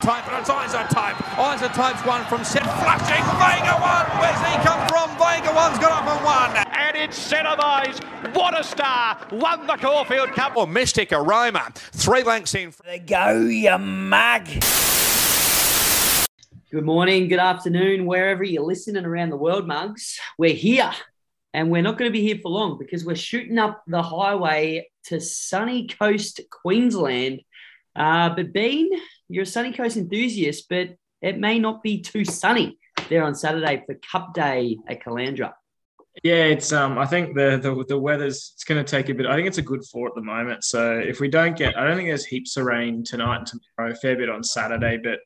Type and it's Isotype. Isotype's one from set flashing. Vega one. Where's he come from? Vega one's got up and one. And it's Cinemaze. What a star. Won the Caulfield Cup. Or Mystic Aroma. Three lengths in. There go, you mug. Good morning, good afternoon, wherever you're listening around the world, mugs. We're here and we're not going to be here for long because we're shooting up the highway to sunny coast Queensland. Uh, but Bean, you're a sunny coast enthusiast, but it may not be too sunny there on Saturday for Cup Day at Caloundra. Yeah, it's um. I think the the the weather's it's going to take a bit. I think it's a good four at the moment. So if we don't get, I don't think there's heaps of rain tonight and tomorrow. A fair bit on Saturday, but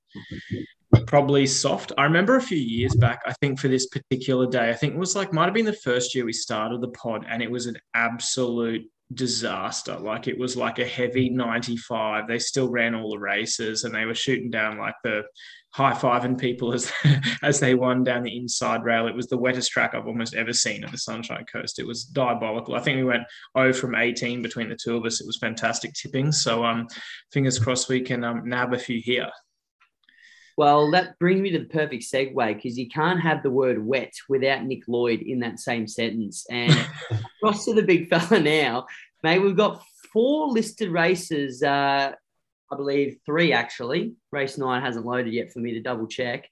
probably soft. I remember a few years back. I think for this particular day, I think it was like might have been the first year we started the pod, and it was an absolute disaster. Like it was like a heavy 95. They still ran all the races and they were shooting down like the high fiving people as as they won down the inside rail. It was the wettest track I've almost ever seen at the Sunshine Coast. It was diabolical. I think we went 0 from 18 between the two of us. It was fantastic tipping. So um fingers crossed we can um, nab a few here. Well, that brings me to the perfect segue because you can't have the word wet without Nick Lloyd in that same sentence. And across to the big fella now, mate, we've got four listed races. Uh, I believe three actually. Race nine hasn't loaded yet for me to double check.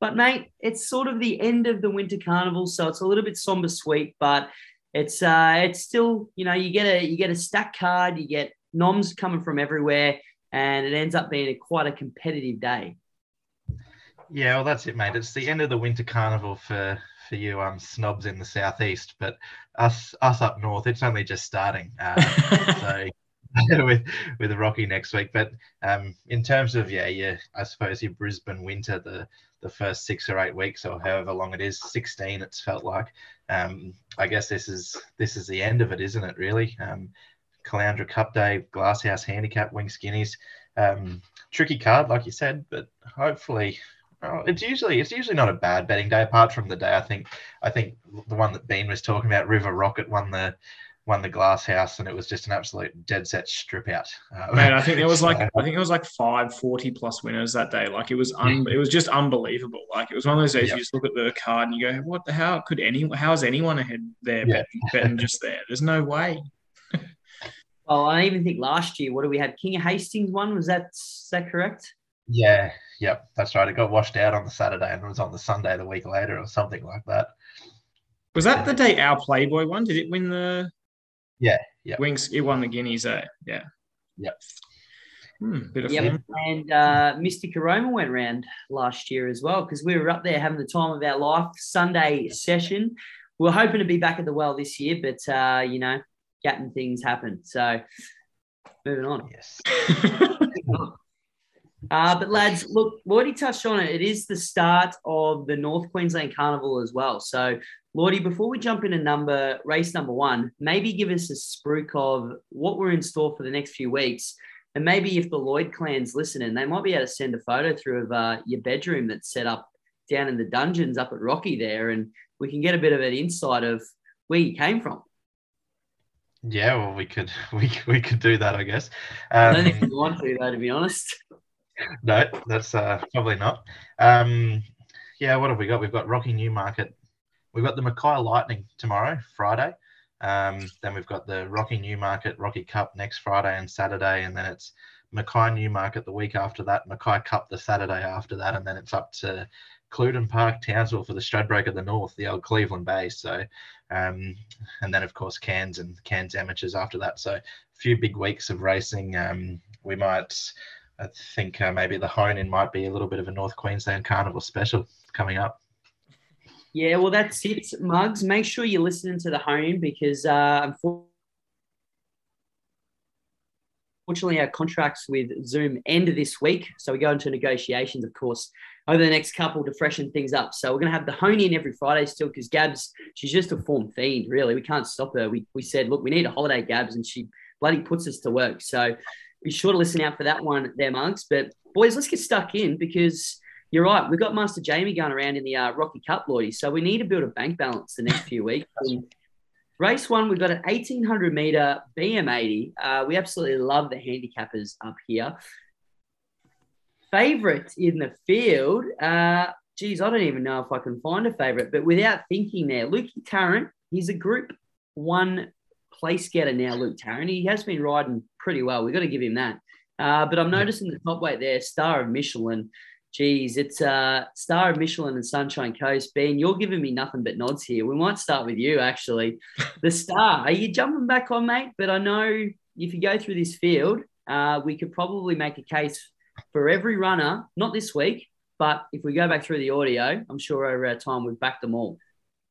But mate, it's sort of the end of the winter carnival, so it's a little bit somber sweet, but it's uh it's still, you know, you get a you get a stack card, you get noms coming from everywhere, and it ends up being a, quite a competitive day. Yeah, well, that's it, mate. It's the end of the winter carnival for for you um snobs in the southeast, but us us up north, it's only just starting. Uh, so with with Rocky next week, but um, in terms of yeah, yeah, I suppose your Brisbane winter, the the first six or eight weeks or however long it is, sixteen, it's felt like. Um, I guess this is this is the end of it, isn't it? Really. Um, Caloundra Cup Day, Glasshouse Handicap, Wing Skinnies. Um, tricky card, like you said, but hopefully Oh, it's usually it's usually not a bad betting day, apart from the day I think I think the one that Bean was talking about, River Rocket won the won the glass house and it was just an absolute dead set strip out. Uh, Man, I think there was like I think it was like five forty plus winners that day. Like it was un- it was just unbelievable. Like it was one of those days yep. you just look at the card and you go, What the how could any how is anyone ahead there yeah. betting, betting just there? There's no way. well, I even think last year, what do we have? King of Hastings one, was that is that correct? Yeah, yep, that's right. It got washed out on the Saturday and it was on the Sunday the week later or something like that. Was that the day our Playboy won? Did it win the? Yeah, yeah. Wings. It won the Guineas. Eh? Yeah. Yep. Hmm, bit of yep. fun. And uh, Mystic Aroma went round last year as well because we were up there having the time of our life. Sunday session. We are hoping to be back at the well this year, but uh, you know, getting things happen. So moving on. Yes. Uh, but lads, look, Lloydie touched on it. It is the start of the North Queensland Carnival as well. So, Lloydie, before we jump into number race number one, maybe give us a spruik of what we're in store for the next few weeks. And maybe if the Lloyd clan's listening, they might be able to send a photo through of uh, your bedroom that's set up down in the dungeons up at Rocky there, and we can get a bit of an insight of where you came from. Yeah, well, we could we we could do that, I guess. Um, I don't think we want to, though, to be honest no, that's uh, probably not. Um, yeah, what have we got? We've got Rocky Newmarket. We've got the Mackay Lightning tomorrow, Friday. Um, then we've got the Rocky Newmarket Rocky Cup next Friday and Saturday, and then it's Mackay Newmarket the week after that, Mackay Cup the Saturday after that, and then it's up to Cluden Park, Townsville for the Stradbroke of the North, the old Cleveland Bay. So, um, and then of course Cairns and Cairns amateurs after that. So, a few big weeks of racing. Um, we might I think uh, maybe the hone in might be a little bit of a North Queensland Carnival special coming up. Yeah, well, that's it, Mugs. Make sure you're listening to the hone because uh, unfortunately our contracts with Zoom end this week. So we go into negotiations, of course, over the next couple to freshen things up. So we're going to have the hone in every Friday still because Gabs, she's just a form fiend, really. We can't stop her. We, we said, look, we need a holiday, Gabs, and she bloody puts us to work. So be sure to listen out for that one there, Monks. But boys, let's get stuck in because you're right. We've got Master Jamie going around in the uh, Rocky Cup, Lloydie. So we need to build a bank balance the next few weeks. And race one, we've got an 1800 meter BM80. Uh, we absolutely love the handicappers up here. favourite in the field. Uh, geez, I don't even know if I can find a favourite, but without thinking there, Luke Tarrant, he's a group one place getter now, Luke Tarrant. He has been riding pretty well. We've got to give him that. Uh, but I'm noticing the top weight there, Star of Michelin. Geez, it's uh, Star of Michelin and Sunshine Coast. Ben, you're giving me nothing but nods here. We might start with you, actually. The Star, are you jumping back on, mate? But I know if you go through this field, uh, we could probably make a case for every runner, not this week, but if we go back through the audio, I'm sure over our time we've backed them all.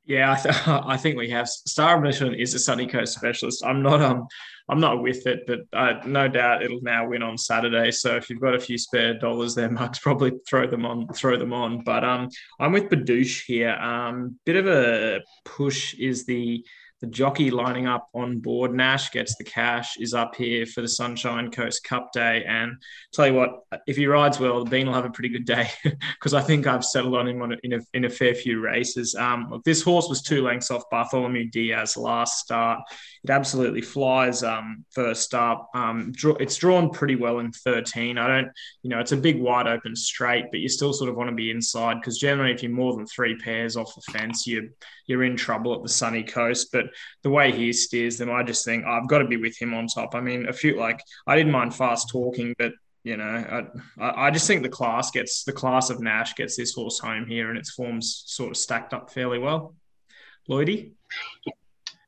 Yeah, I, th- I think we have. Star Mission is a Sunny Coast specialist. I'm not um I'm not with it, but uh, no doubt it'll now win on Saturday. So if you've got a few spare dollars there, Mark's probably throw them on. Throw them on. But um, I'm with Badouche here. Um, bit of a push is the the jockey lining up on board. Nash gets the cash, is up here for the Sunshine Coast Cup Day. And tell you what, if he rides well, the Bean will have a pretty good day because I think I've settled on him on a, in, a, in a fair few races. Um, look, this horse was two lengths off Bartholomew Diaz last start. It absolutely flies um, first up. Um, it's drawn pretty well in 13. I don't, you know, it's a big wide open straight, but you still sort of want to be inside because generally, if you're more than three pairs off the fence, you you're in trouble at the sunny coast. But the way he steers them, I just think oh, I've got to be with him on top. I mean, a few like I didn't mind fast talking, but you know, I, I just think the class gets the class of Nash gets this horse home here, and its forms sort of stacked up fairly well. Lloydie,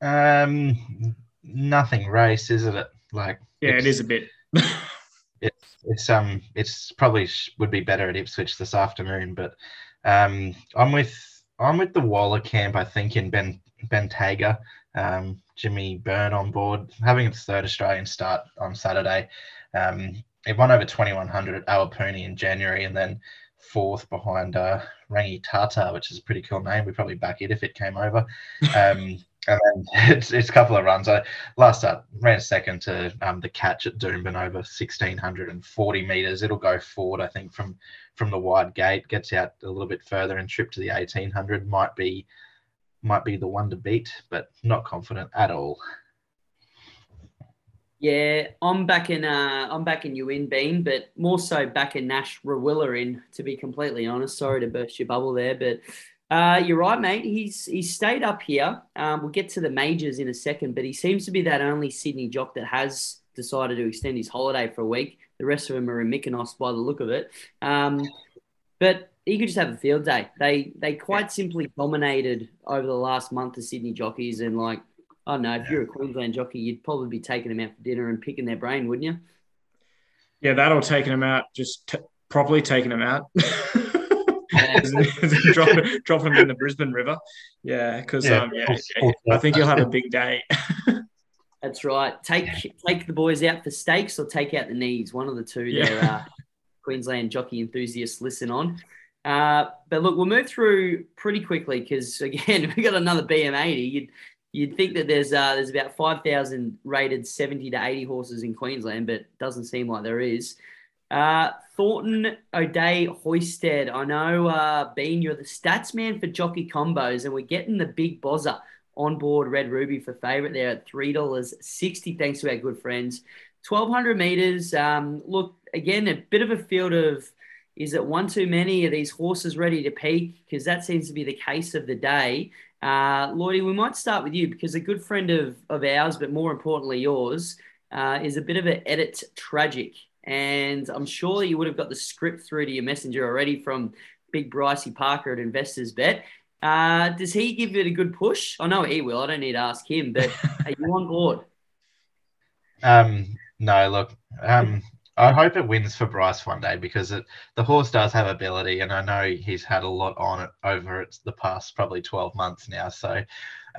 um, nothing race, isn't it? Like, yeah, it is a bit. it's it's um it's probably would be better at Ipswich this afternoon, but um, I'm with I'm with the Waller camp. I think in Ben Bentayga, um, Jimmy Byrne on board, having its third Australian start on Saturday. Um, it won over 2100 at Awapuni in January, and then fourth behind uh, Rangi Tata, which is a pretty cool name. We'd probably back it if it came over. Um, and then it's, it's a couple of runs. I last start ran second to um, the catch at Doomben over 1640 meters. It'll go forward, I think, from from the wide gate, gets out a little bit further and trip to the 1800 might be might be the one to beat, but not confident at all. Yeah, I'm back in. Uh, I'm back in you in Bean, but more so back in Nash Rawiller in. To be completely honest, sorry to burst your bubble there, but uh, you're right, mate. He's he's stayed up here. Um, we'll get to the majors in a second, but he seems to be that only Sydney jock that has decided to extend his holiday for a week. The rest of them are in Mykonos by the look of it. Um, but he could just have a field day. They they quite simply dominated over the last month the Sydney jockeys, and like I don't know, if you're a Queensland jockey, you'd probably be taking them out for dinner and picking their brain, wouldn't you? Yeah, that or taking them out, just t- properly taking them out. dropping, dropping them in the Brisbane River. Yeah, because yeah. um, yeah, I think you'll have a big day. That's right. Take take the boys out for stakes or take out the knees. One of the two. Yeah. There, uh, Queensland jockey enthusiasts listen on. Uh, but look, we'll move through pretty quickly because again, we got another BM80. You'd you'd think that there's uh, there's about five thousand rated seventy to eighty horses in Queensland, but doesn't seem like there is. Uh, Thornton O'Day Hoisted. I know, uh, Bean, you're the stats man for jockey combos, and we're getting the big bozzer on board Red Ruby for favourite there at $3.60, thanks to our good friends. 1200 metres. Um, look, again, a bit of a field of is it one too many? Are these horses ready to peak? Because that seems to be the case of the day. Uh, Lloydie, we might start with you because a good friend of, of ours, but more importantly yours, uh, is a bit of an edit tragic. And I'm sure you would have got the script through to your messenger already from Big Brycey Parker at Investors Bet. Uh, does he give it a good push? I know he will. I don't need to ask him, but are you on board? Um, no, look, um, I hope it wins for Bryce one day because it, the horse does have ability, and I know he's had a lot on it over the past probably 12 months now. So,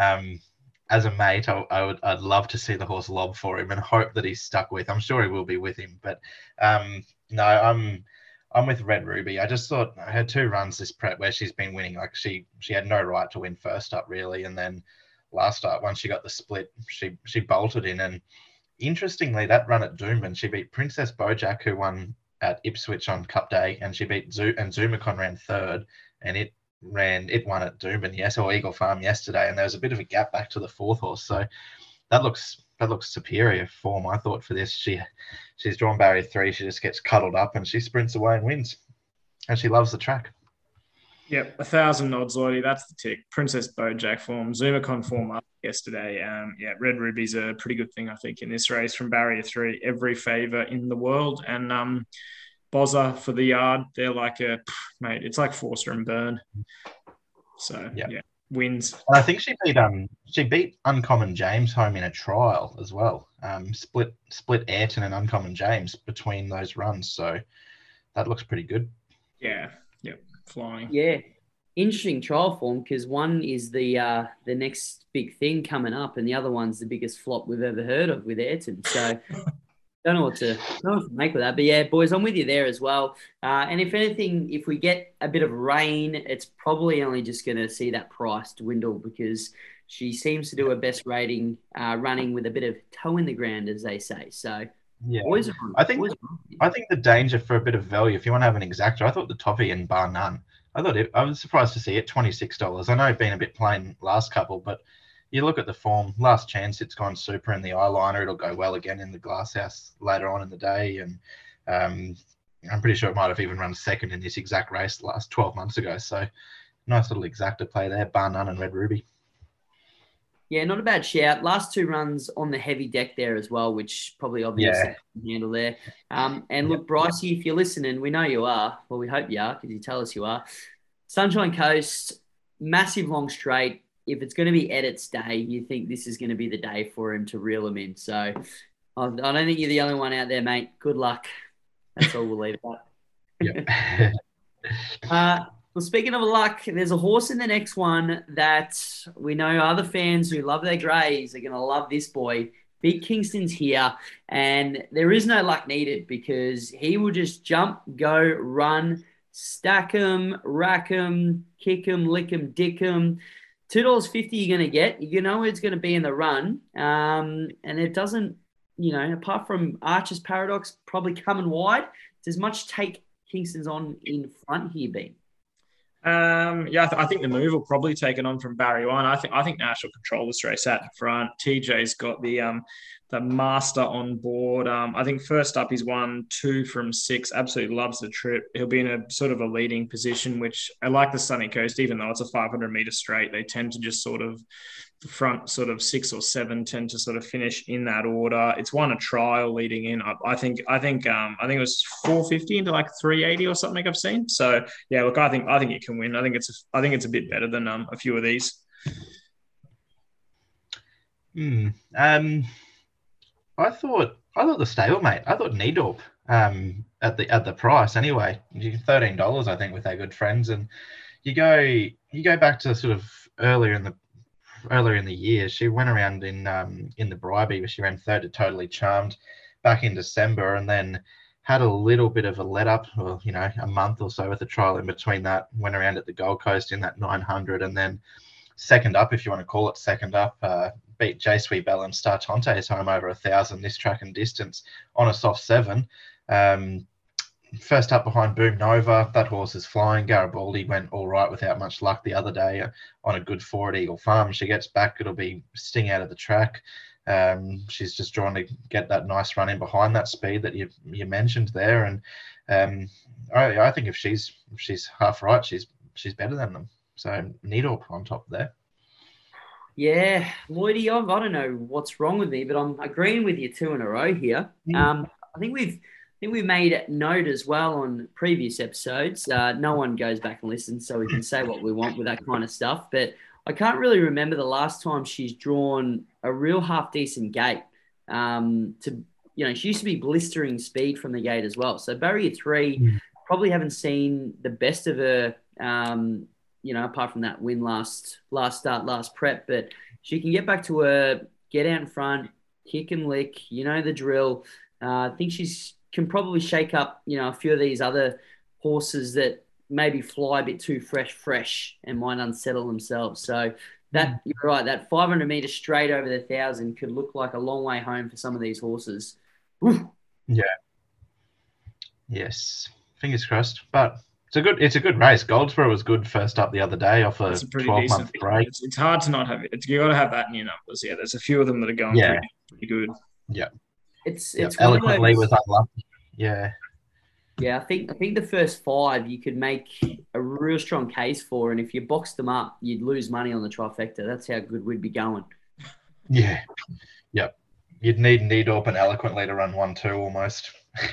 um, as a mate, I, I, would I'd love to see the horse lob for him and hope that he's stuck with. I'm sure he will be with him, but um, no, I'm I'm with Red Ruby. I just thought I had two runs this prep where she's been winning. Like she she had no right to win first up really, and then last up once she got the split, she she bolted in. And interestingly, that run at Doomben, she beat Princess Bojack, who won at Ipswich on Cup Day, and she beat Zoo and Zoomacon ran third, and it ran it won at Doomben, yes, or Eagle Farm yesterday, and there was a bit of a gap back to the fourth horse. So that looks that looks superior form, I thought, for this. She she's drawn barrier three. She just gets cuddled up and she sprints away and wins. And she loves the track. Yep, a thousand nods, Lottie. That's the tick. Princess Bojack form, Zumacon form up yesterday. Um, yeah, Red Ruby's a pretty good thing, I think, in this race from barrier three. Every favour in the world. And um, Bozza for the yard, they're like a, mate, it's like Forster and Burn. So, Yeah. yeah, wins. And I think she beat um she beat Uncommon James home in a trial as well. Um, split split Ayrton and Uncommon James between those runs. So that looks pretty good. Yeah, yep, flying. Yeah, interesting trial form because one is the uh, the next big thing coming up, and the other one's the biggest flop we've ever heard of with Ayrton. So don't know what to don't know what to make with that. But yeah, boys, I'm with you there as well. Uh, and if anything, if we get a bit of rain, it's probably only just going to see that price dwindle because she seems to do her best rating uh, running with a bit of toe in the ground, as they say. So Yeah. boys, I think- boys. I think the danger for a bit of value, if you want to have an exactor, I thought the toffee and bar none. I thought it, I was surprised to see it twenty six dollars. I know it's been a bit plain last couple, but you look at the form. Last chance, it's gone super in the eyeliner. It'll go well again in the glasshouse later on in the day, and um, I'm pretty sure it might have even run second in this exact race last twelve months ago. So nice little exactor play there, bar none and red ruby. Yeah, not a bad shout. Last two runs on the heavy deck there as well, which probably obviously Yeah. can handle there. Um, and look, Brycey, if you're listening, we know you are. Well, we hope you are because you tell us you are. Sunshine Coast, massive long straight. If it's going to be Edit's day, you think this is going to be the day for him to reel him in. So I don't think you're the only one out there, mate. Good luck. That's all we'll leave it at. Yep. Uh, well, speaking of luck, there's a horse in the next one that we know other fans who love their greys are going to love this boy. Big Kingston's here, and there is no luck needed because he will just jump, go, run, stack 'em, rack 'em, kick 'em, lick 'em, dick 'em. Two dollars fifty you're going to get. You know it's going to be in the run, um, and it doesn't. You know, apart from Archer's Paradox probably coming wide, does much take Kingston's on in front here, Ben? Um, yeah, I, th- I think the move will probably take it on from Barry One. I think I think Nash will control this race at the front. TJ's got the um the master on board. Um, I think first up he's won two from six. Absolutely loves the trip. He'll be in a sort of a leading position, which I like the Sunny Coast, even though it's a 500 meter straight. They tend to just sort of the front sort of six or seven tend to sort of finish in that order. It's won a trial leading in. I, I think I think um, I think it was 450 into like 380 or something I've seen. So yeah, look, I think I think it can win. I think it's I think it's a bit better than um, a few of these. Hmm. Um, I thought I thought the stablemate. I thought Needorp um, at the at the price anyway. Thirteen dollars, I think, with our good friends, and you go you go back to sort of earlier in the earlier in the year. She went around in um, in the Bribie, where she ran third to Totally Charmed back in December, and then had a little bit of a let up, well, you know, a month or so with the trial in between that. Went around at the Gold Coast in that nine hundred, and then second up, if you want to call it second up, uh, beat J Sweet Bell and Star Tonte's home over a thousand this track and distance on a soft seven. Um, first up behind Boom Nova, that horse is flying. Garibaldi went all right without much luck the other day uh, on a good four at Eagle Farm. She gets back, it'll be sting out of the track. Um, she's just drawn to get that nice run in behind that speed that you you mentioned there, and um, I, I think if she's if she's half right, she's she's better than them. So Needle on top there. Yeah, Lloydie, I I don't know what's wrong with me, but I'm agreeing with you two in a row here. Um, I think we've I think we've made note as well on previous episodes. Uh, no one goes back and listens, so we can say what we want with that kind of stuff. But I can't really remember the last time she's drawn a real half decent gate. Um, to you know, she used to be blistering speed from the gate as well. So barrier three, Mm. probably haven't seen the best of her. Um, you know, apart from that win last last start, last prep, but she can get back to her, get out in front, kick and lick. You know the drill. Uh, I think she's can probably shake up, you know, a few of these other horses that maybe fly a bit too fresh, fresh, and might unsettle themselves. So that you're right. That 500 meters straight over the thousand could look like a long way home for some of these horses. Yeah. Yes, fingers crossed. But it's a good it's a good race. Goldsboro was good first up the other day off a a twelve month break. It's, it's hard to not have it. It's, you got to have that in your numbers. Yeah, there's a few of them that are going Yeah. pretty, pretty good. it's Yeah, it's one of eloquently those- was unlucky. Yeah. Yeah, I think I think the first five you could make a real strong case for, and if you boxed them up, you'd lose money on the trifecta. That's how good we'd be going. Yeah. Yep. You'd need Needorp and eloquently to run one two almost.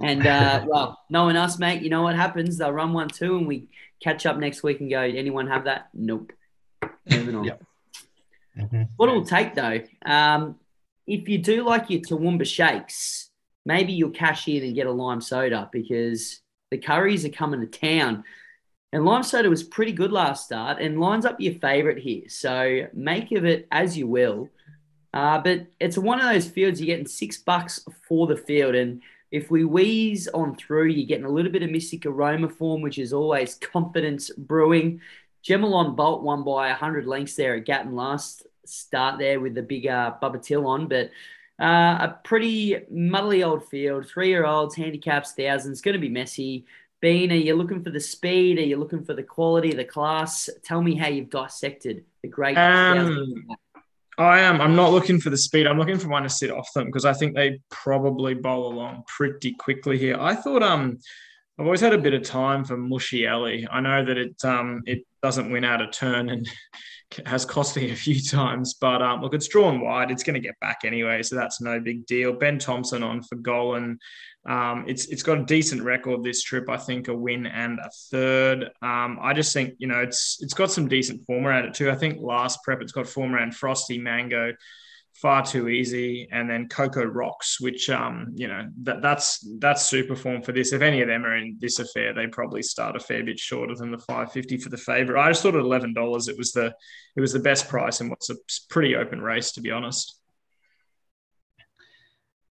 And uh, well, knowing us, mate, you know what happens? They'll run one two, and we catch up next week and go. Anyone have that? Nope. Moving on. Yep. Mhm. What it'll take though, um, if you do like your Toowoomba shakes, maybe you'll cash in and get a lime soda because the curries are coming to town. And lime soda was pretty good last start and lines up your favourite here. So make of it as you will. Uh, but it's one of those fields you're getting six bucks for the field. And if we wheeze on through, you're getting a little bit of Mystic Aroma form, which is always confidence brewing. Gemelon Bolt won by 100 lengths there at Gatton last start there with the big uh, Bubba Till on, but uh, a pretty muddly old field. Three year olds, handicaps, thousands, going to be messy. Bean, are you looking for the speed? Are you looking for the quality, the class? Tell me how you've dissected the great. Um, I am. I'm not looking for the speed. I'm looking for one to sit off them because I think they probably bowl along pretty quickly here. I thought um I've always had a bit of time for Mushy Ellie. I know that it um it doesn't win out of turn and has cost me a few times, but um look, it's drawn wide. It's going to get back anyway, so that's no big deal. Ben Thompson on for Gollan. Um, it's it's got a decent record this trip. I think a win and a third. Um, I just think you know it's it's got some decent form around it too. I think last prep it's got form around Frosty Mango, far too easy, and then Coco Rocks, which um you know that that's that's super form for this. If any of them are in this affair, they probably start a fair bit shorter than the five fifty for the favorite. I just thought at eleven dollars it was the it was the best price in what's a pretty open race to be honest.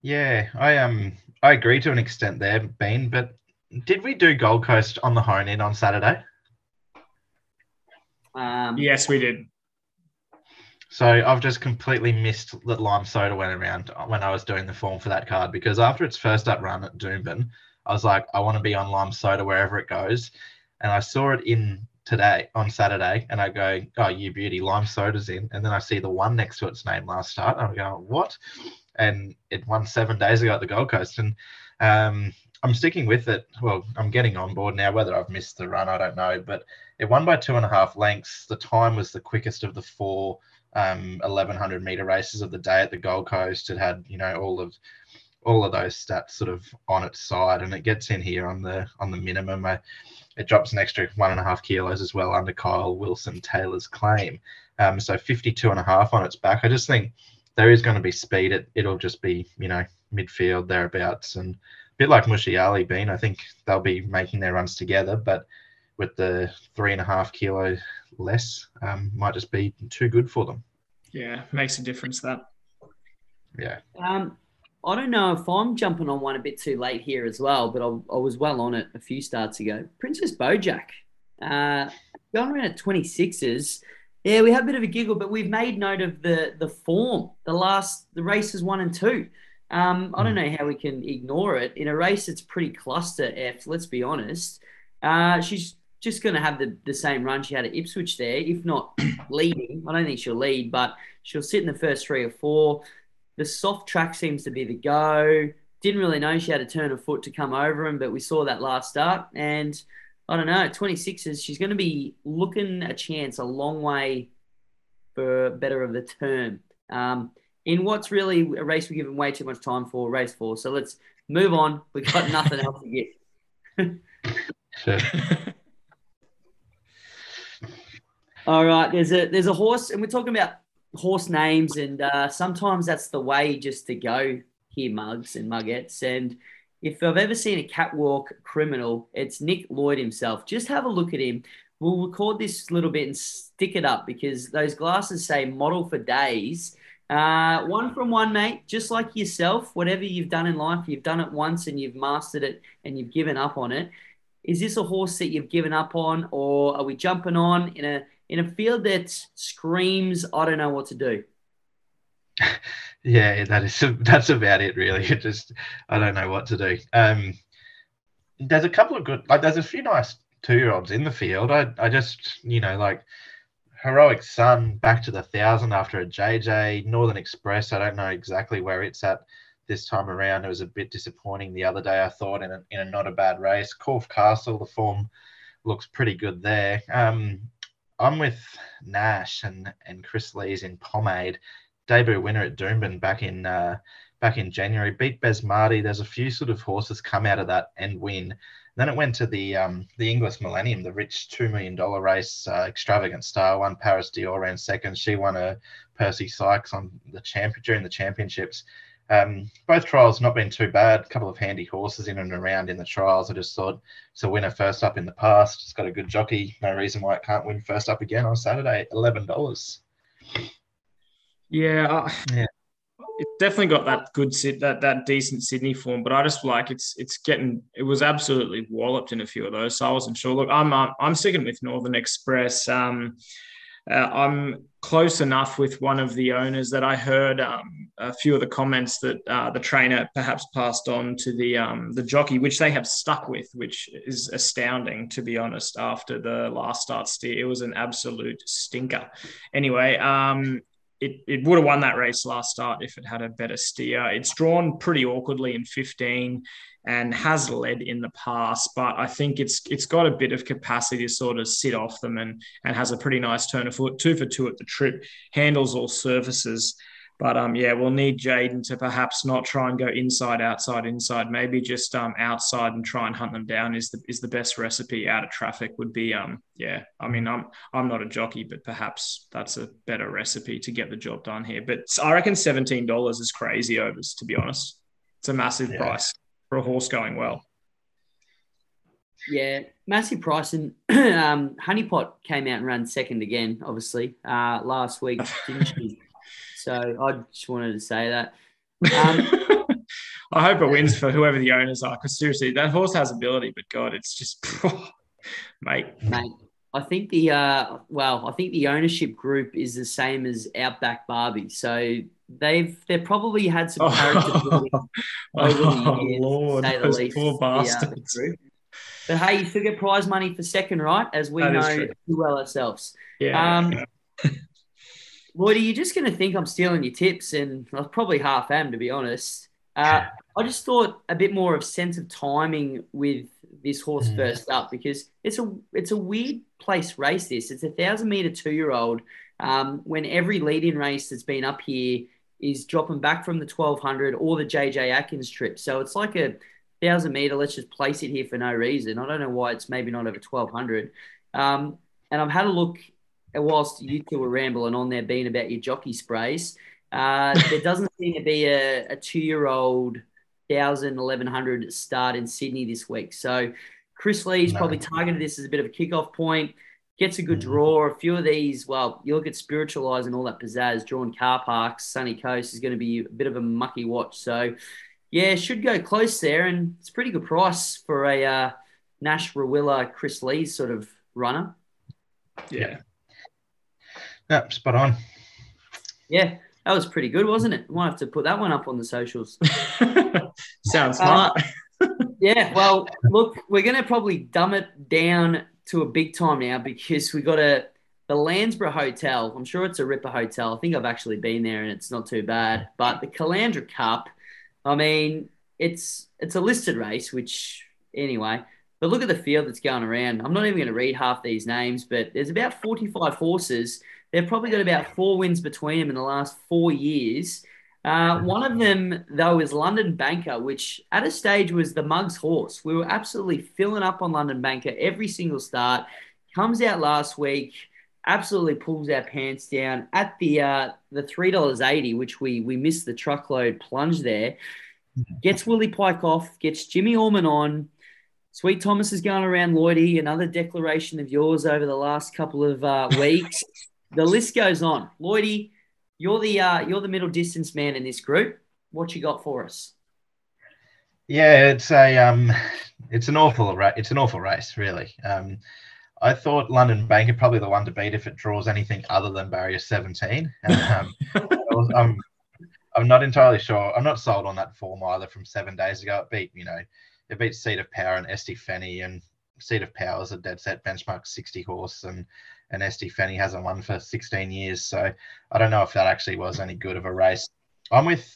Yeah, I um I agree to an extent there, Bean, but did we do Gold Coast on the hone in on Saturday? Um, Yes, we did. So I've just completely missed that lime soda went around when I was doing the form for that card because after its first up run at Doomben, I was like, I want to be on lime soda wherever it goes. And I saw it in today on Saturday and I go, Oh, you beauty, lime soda's in. And then I see the one next to its name last start. And I go, What? And it won seven days ago at the Gold Coast. And um, I'm sticking with it. Well, I'm getting on board now. Whether I've missed the run, I don't know. But it won by two and a half lengths. The time was the quickest of the four um, 1100 meter races of the day at the Gold Coast. It had, you know, all of all of those stats sort of on its side, and it gets in here on the on the minimum. Uh, it drops an extra one and a half kilos as well under Kyle Wilson Taylor's claim. Um, so 52 and a half on its back. I just think there is going to be speed. It it'll just be you know midfield thereabouts, and a bit like Mushy Ali Bean. I think they'll be making their runs together, but with the three and a half kilo less, um, might just be too good for them. Yeah, makes a difference that. Yeah. Um, I don't know if I'm jumping on one a bit too late here as well, but I, I was well on it a few starts ago. Princess Bojack, uh, going around at 26s. Yeah, we had a bit of a giggle, but we've made note of the the form. The last the races one and two. Um, I don't know how we can ignore it in a race that's pretty cluster F. Let's be honest. Uh, she's just going to have the, the same run she had at Ipswich there, if not leading. I don't think she'll lead, but she'll sit in the first three or four. The soft track seems to be the go. Didn't really know she had to turn her foot to come over him, but we saw that last start. And I don't know, 26s, she's going to be looking a chance a long way for better of the term. Um, in what's really a race we're giving way too much time for, race four. So let's move on. We've got nothing else to get. All right, there's a there's a horse, and we're talking about horse names, and uh, sometimes that's the way just to go here, mugs and muggets, And if I've ever seen a catwalk criminal, it's Nick Lloyd himself. Just have a look at him. We'll record this little bit and stick it up because those glasses say model for days. Uh, one from one, mate. Just like yourself, whatever you've done in life, you've done it once and you've mastered it and you've given up on it. Is this a horse that you've given up on, or are we jumping on in a in a field that screams, I don't know what to do? Yeah, that is that's about it really. It just I don't know what to do. Um, there's a couple of good like there's a few nice two year olds in the field. I I just you know like Heroic Sun back to the thousand after a JJ. Northern Express, I don't know exactly where it's at this time around. It was a bit disappointing the other day, I thought, in a, in a not a bad race. Corfe Castle, the form looks pretty good there. Um, I'm with Nash and, and Kris Lees in Pomade. Debut winner at Doomben back in uh, back in January. Beat Besmarty. There's a few sort of horses come out of that and win. Then it went to the um, the Inglis Millennium, the rich two million dollar race. Uh, extravagant Star won. Paris Dior ran second. She won a Percy Sykes on the champ during the championships. Um, both trials not been too bad. A couple of handy horses in and around in the trials. I just thought it's a winner first up in the past. It's got a good jockey. No reason why it can't win first up again on Saturday. Eleven dollars. Yeah, uh, Yeah. It's definitely got that good sit that that decent Sydney form, but I just like it's it's getting it was absolutely walloped in a few of those, so I wasn't sure. Look, I'm I'm, I'm sticking with Northern Express. Um, uh, I'm close enough with one of the owners that I heard um, a few of the comments that uh, the trainer perhaps passed on to the um, the jockey, which they have stuck with, which is astounding to be honest. After the last start steer, it was an absolute stinker. Anyway, um, it, it would have won that race last start if it had a better steer. It's drawn pretty awkwardly in 15 and has led in the past, but I think it's it's got a bit of capacity to sort of sit off them and and has a pretty nice turn of foot, two for two at the trip, handles all surfaces. But um, yeah, we'll need Jaden to perhaps not try and go inside, outside, inside. Maybe just um, outside and try and hunt them down is the is the best recipe. Out of traffic would be um, yeah. I mean, I'm I'm not a jockey, but perhaps that's a better recipe to get the job done here. But I reckon seventeen dollars is crazy overs. To be honest, it's a massive Yeah. price for a horse going well. Yeah, massive price. And um, Honeypot came out and ran second again, obviously, uh, last week, didn't she? So I just wanted to say that. Um, I hope it wins for whoever the owners are, because seriously, that horse has ability, but God, it's just, mate. mate, I think the uh, well, I think the ownership group is the same as Outback Barbie. So they've they've probably had some character building over the Oh, years, Lord, say the those least. poor the, uh, the bastards. But hey, you still get prize money for second, right? As we That know too well ourselves. Yeah. Um, Lloydie, you're just going to think I'm stealing your tips, and I probably half am, to be honest. Uh, I just thought a bit more of sense of timing with this horse Mm. first up because it's a it's a weird place race. This it's a thousand meter two year old. Um, when every lead in race that's been up here is dropping back from the twelve hundred or the JJ Atkins trip, so it's like a thousand meter. Let's just place it here for no reason. I don't know why it's maybe not over twelve hundred. Um, and I've had a look whilst you two were rambling on there being about your jockey sprays, uh, there doesn't seem to be a, a two year old 1,000, 1,100 start in Sydney this week. So Kris Lees No. probably targeted this as a bit of a kickoff point, gets a good Mhm. draw. A few of these, well, you look at Spiritualize and all that pizzazz, drawn car parks, Sunny Coast is going to be a bit of a mucky watch. So, yeah, should go close there. And it's a pretty good price for a uh, Nash Rawiller Kris Lees sort of runner. yeah. Yeah, spot on. Yeah, that was pretty good, wasn't it? Might have to put that one up on the socials. Sounds Um, smart. Yeah, well, look, we're going to probably dumb it down to a big time now because we got a the Landsborough Hotel. I'm sure it's a ripper hotel. I think I've actually been there and it's not too bad. But the Caloundra Cup, I mean, it's it's a listed race, which anyway. But look at the field that's going around. I'm not even going to read half these names, but there's about 45 horses. They've probably got about four wins between them in the last four years. Uh, one of them, though, is London Banker, which at a stage was the Mugs horse. We were absolutely filling up on London Banker every single start. Comes out last week, absolutely pulls our pants down at the uh, the three dollars eighty, which we we missed the truckload plunge there. Gets Willie Pike off, gets Jimmy Orman on. Sweet Thomas is going around Lloydie, another declaration of yours over the last couple of uh, weeks. the list goes on. Lloydie, you're the uh, you're the middle distance man in this group. What you got for us? Yeah, it's a um, it's an awful ra- it's an awful race, really. Um, I thought London Banker probably the one to beat if it draws anything other than barrier 17. Um, I'm, I'm not entirely sure. I'm not sold on that form either from seven days ago. It beat, you know, it beat Seat of Power and Esty Fenny and Seat of Power is a dead set benchmark 60 horse and and Esty Fenny hasn't won for 16 years. So I don't know if that actually was any good of a race. I'm with,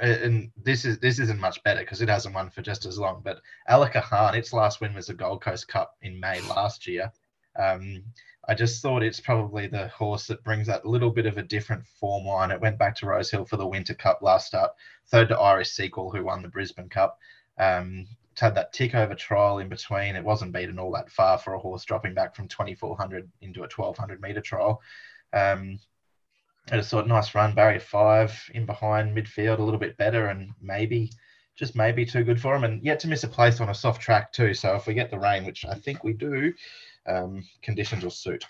and this is this isn't much better because it hasn't won for just as long. But Alaka its last win was the Gold Coast Cup in May last year. Um, I just thought it's probably the horse that brings that little bit of a different form line. It went back to Rosehill for the Winter Cup last start, third to Irish Sequel, who won the Brisbane Cup. Um, had that tick over trial in between. It wasn't beaten all that far for a horse dropping back from 2400 into a 1200 meter trial. Um, I just thought nice run, barrier five in behind midfield, a little bit better, and maybe just maybe too good for him, and yet to miss a place on a soft track too. So if we get the rain, which I think we do, um, conditions will suit.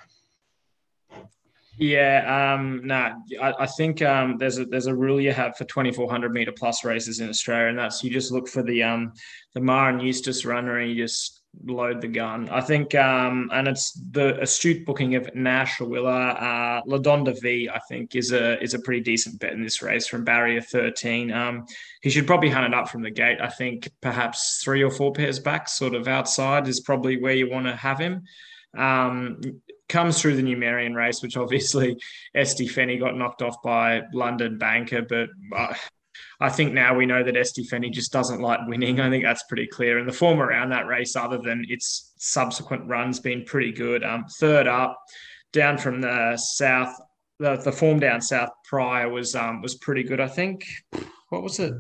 Yeah, um, nah, I, I think um, there's a there's a rule you have for 2400 meter plus races in Australia, and that's you just look for the um the Maher and Eustace runner, and you just load the gun. I think, um, and it's the astute booking of Nash Rawiller, uh, Ladonda V. I think is a is a pretty decent bet in this race from barrier 13. Um, he should probably hunt it up from the gate. I think perhaps three or four pairs back, sort of outside, is probably where you want to have him. Um, comes through the Numerian race, which obviously Esty Fenny got knocked off by London Banker, but uh, I think now we know that Esty Fenny just doesn't like winning. I think that's pretty clear. And the form around that race, other than its subsequent runs, been pretty good. Um, third up, down from the south, the, the form down south prior was um, was pretty good. I think. What was it?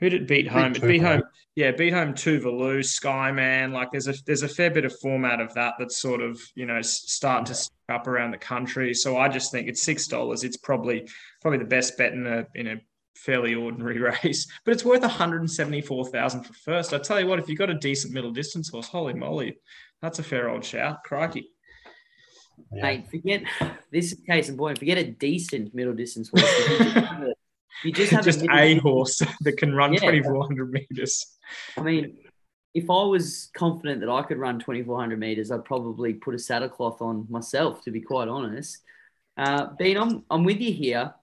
Who did it beat home? It beat home. Yeah, beat home Tuvalu, Skyman. Like there's a there's a fair bit of format of that that's sort of you know starting to up around the country. So I just think it's six dollars. It's probably probably the best bet in a in a fairly ordinary race, but it's worth 174,000 for first. I tell you what, if you've got a decent middle distance horse, holy moly, that's a fair old shout. Crikey. Yeah. Mate, forget this is case in point. Forget a decent middle distance horse. You just have just a, a horse that can run yeah. 2,400 meters. I mean, if I was confident that I could run 2,400 meters, I'd probably put a saddle cloth on myself, to be quite honest. Uh, Bean, I'm, I'm with you here.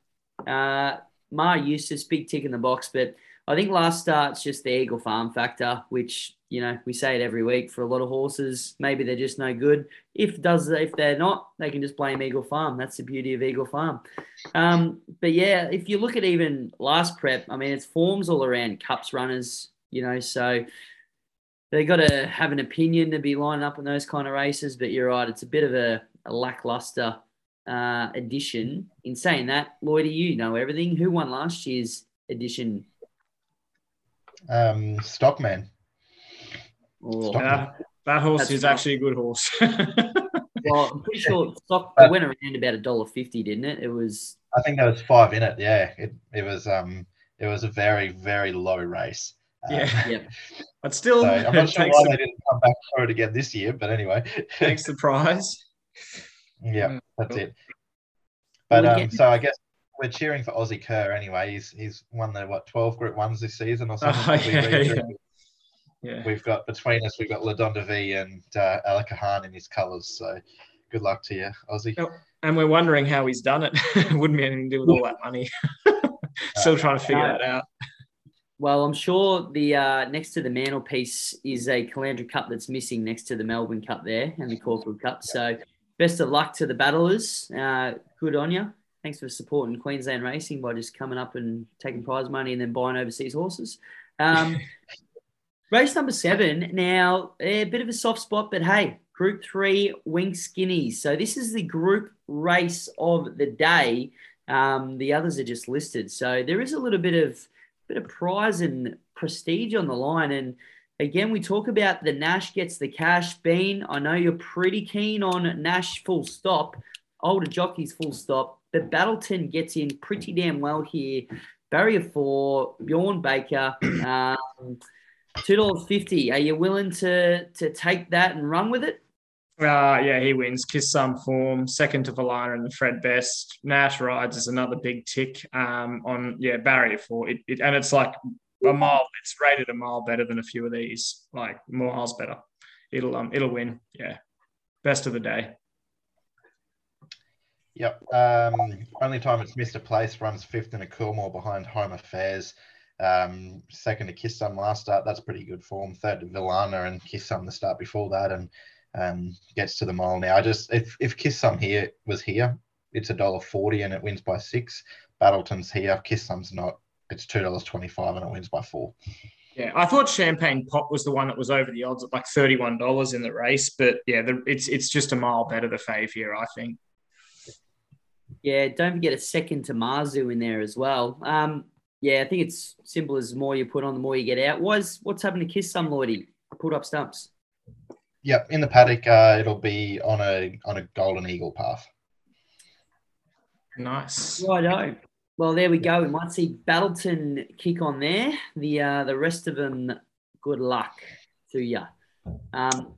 Uh, Maher Eustace, big tick in the box, but I think last start's just the Eagle Farm factor, which you know we say it every week for a lot of horses. Maybe they're just no good. If does if they're not, they can just blame Eagle Farm. That's the beauty of Eagle Farm. Um, but yeah, if you look at even last prep, I mean, it's forms all around cups runners. You know, so they got to have an opinion to be lining up in those kind of races. But you're right, it's a bit of a, a lackluster uh, edition. In saying that, Lloyd, you know everything. Who won last year's edition? Um, Stockman. Oh, Stockman. that horse That's is actually a good horse. well, I'm pretty sure stock it went around about a dollar fifty, didn't it? It was. I think there was five in it. Yeah, it it was um it was a very very low race. Yeah, um, yeah. But still, so I'm not sure why they didn't come back for it again this year. But anyway, takes the prize. Yeah, mm, that's it. But um, so I guess we're cheering for Ozzie Kheir anyway. He's he's won the what twelve Group Ones this season or something. Oh, yeah, yeah. Yeah, We've got between us, we've got Ladonda V and uh, Alaka Khan in his colours. So good luck to you, Ozzie. Oh, and we're wondering how he's done it. Wouldn't be anything to do with all that money. Still trying to figure uh, that out. Well, I'm sure the uh, next to the mantelpiece is a Caloundra Cup that's missing next to the Melbourne Cup there and the Caulfield Cup. So best of luck to the battlers. Uh, good on you. Thanks for supporting Queensland racing by just coming up and taking prize money and then buying overseas horses. Um, race number seven. Now, a bit of a soft spot, but hey, Group Three Wing Skinnies. So this is the group race of the day. Um, the others are just listed. So there is a little bit of bit of prize and prestige on the line, and Again, we talk about the Nash gets the cash. Bean, I know you're pretty keen on Nash full stop, older jockeys full stop, but Battleton gets in pretty damn well here. Barrier four, Bjorn Baker, um, two dollars fifty. Are you willing to to take that and run with it? Uh, yeah, he wins. Kiss some form, second to Valana and the Fred Best. Nash rides is another big tick um, on yeah barrier four. It, it, and it's like a mile. It's rated a mile better than a few of these, like more miles better. It'll um it'll win. Yeah, best of the day. Yep. Um, only time it's missed a place runs fifth in a Coolmore behind Home Affairs. Um, second to Kiss Some last start. That's pretty good form. Third to Villana and Kiss Some the start before that. And um, gets to the mile now. I just if if Kiss Some here was here, it's a dollar forty and it wins by six. Battleton's here, Kiss Some's not. It's two dollars twenty five and it wins by four. Yeah, I thought Champagne Pop was the one that was over the odds at like thirty-one dollars in the race, but yeah, the, it's it's just a mile better the fave here, I think. Yeah, don't forget a second to Marzu in there as well. Um, yeah, I think it's simple as the more you put on, the more you get out. What's what's happened to Kiss Some Lloydie? Put up stumps. Yep, in the paddock, uh, it'll be on a on a golden eagle path. Nice. Righto. Well, there we go. We might see Battleton kick on there. The uh, the rest of them, good luck to you. Um,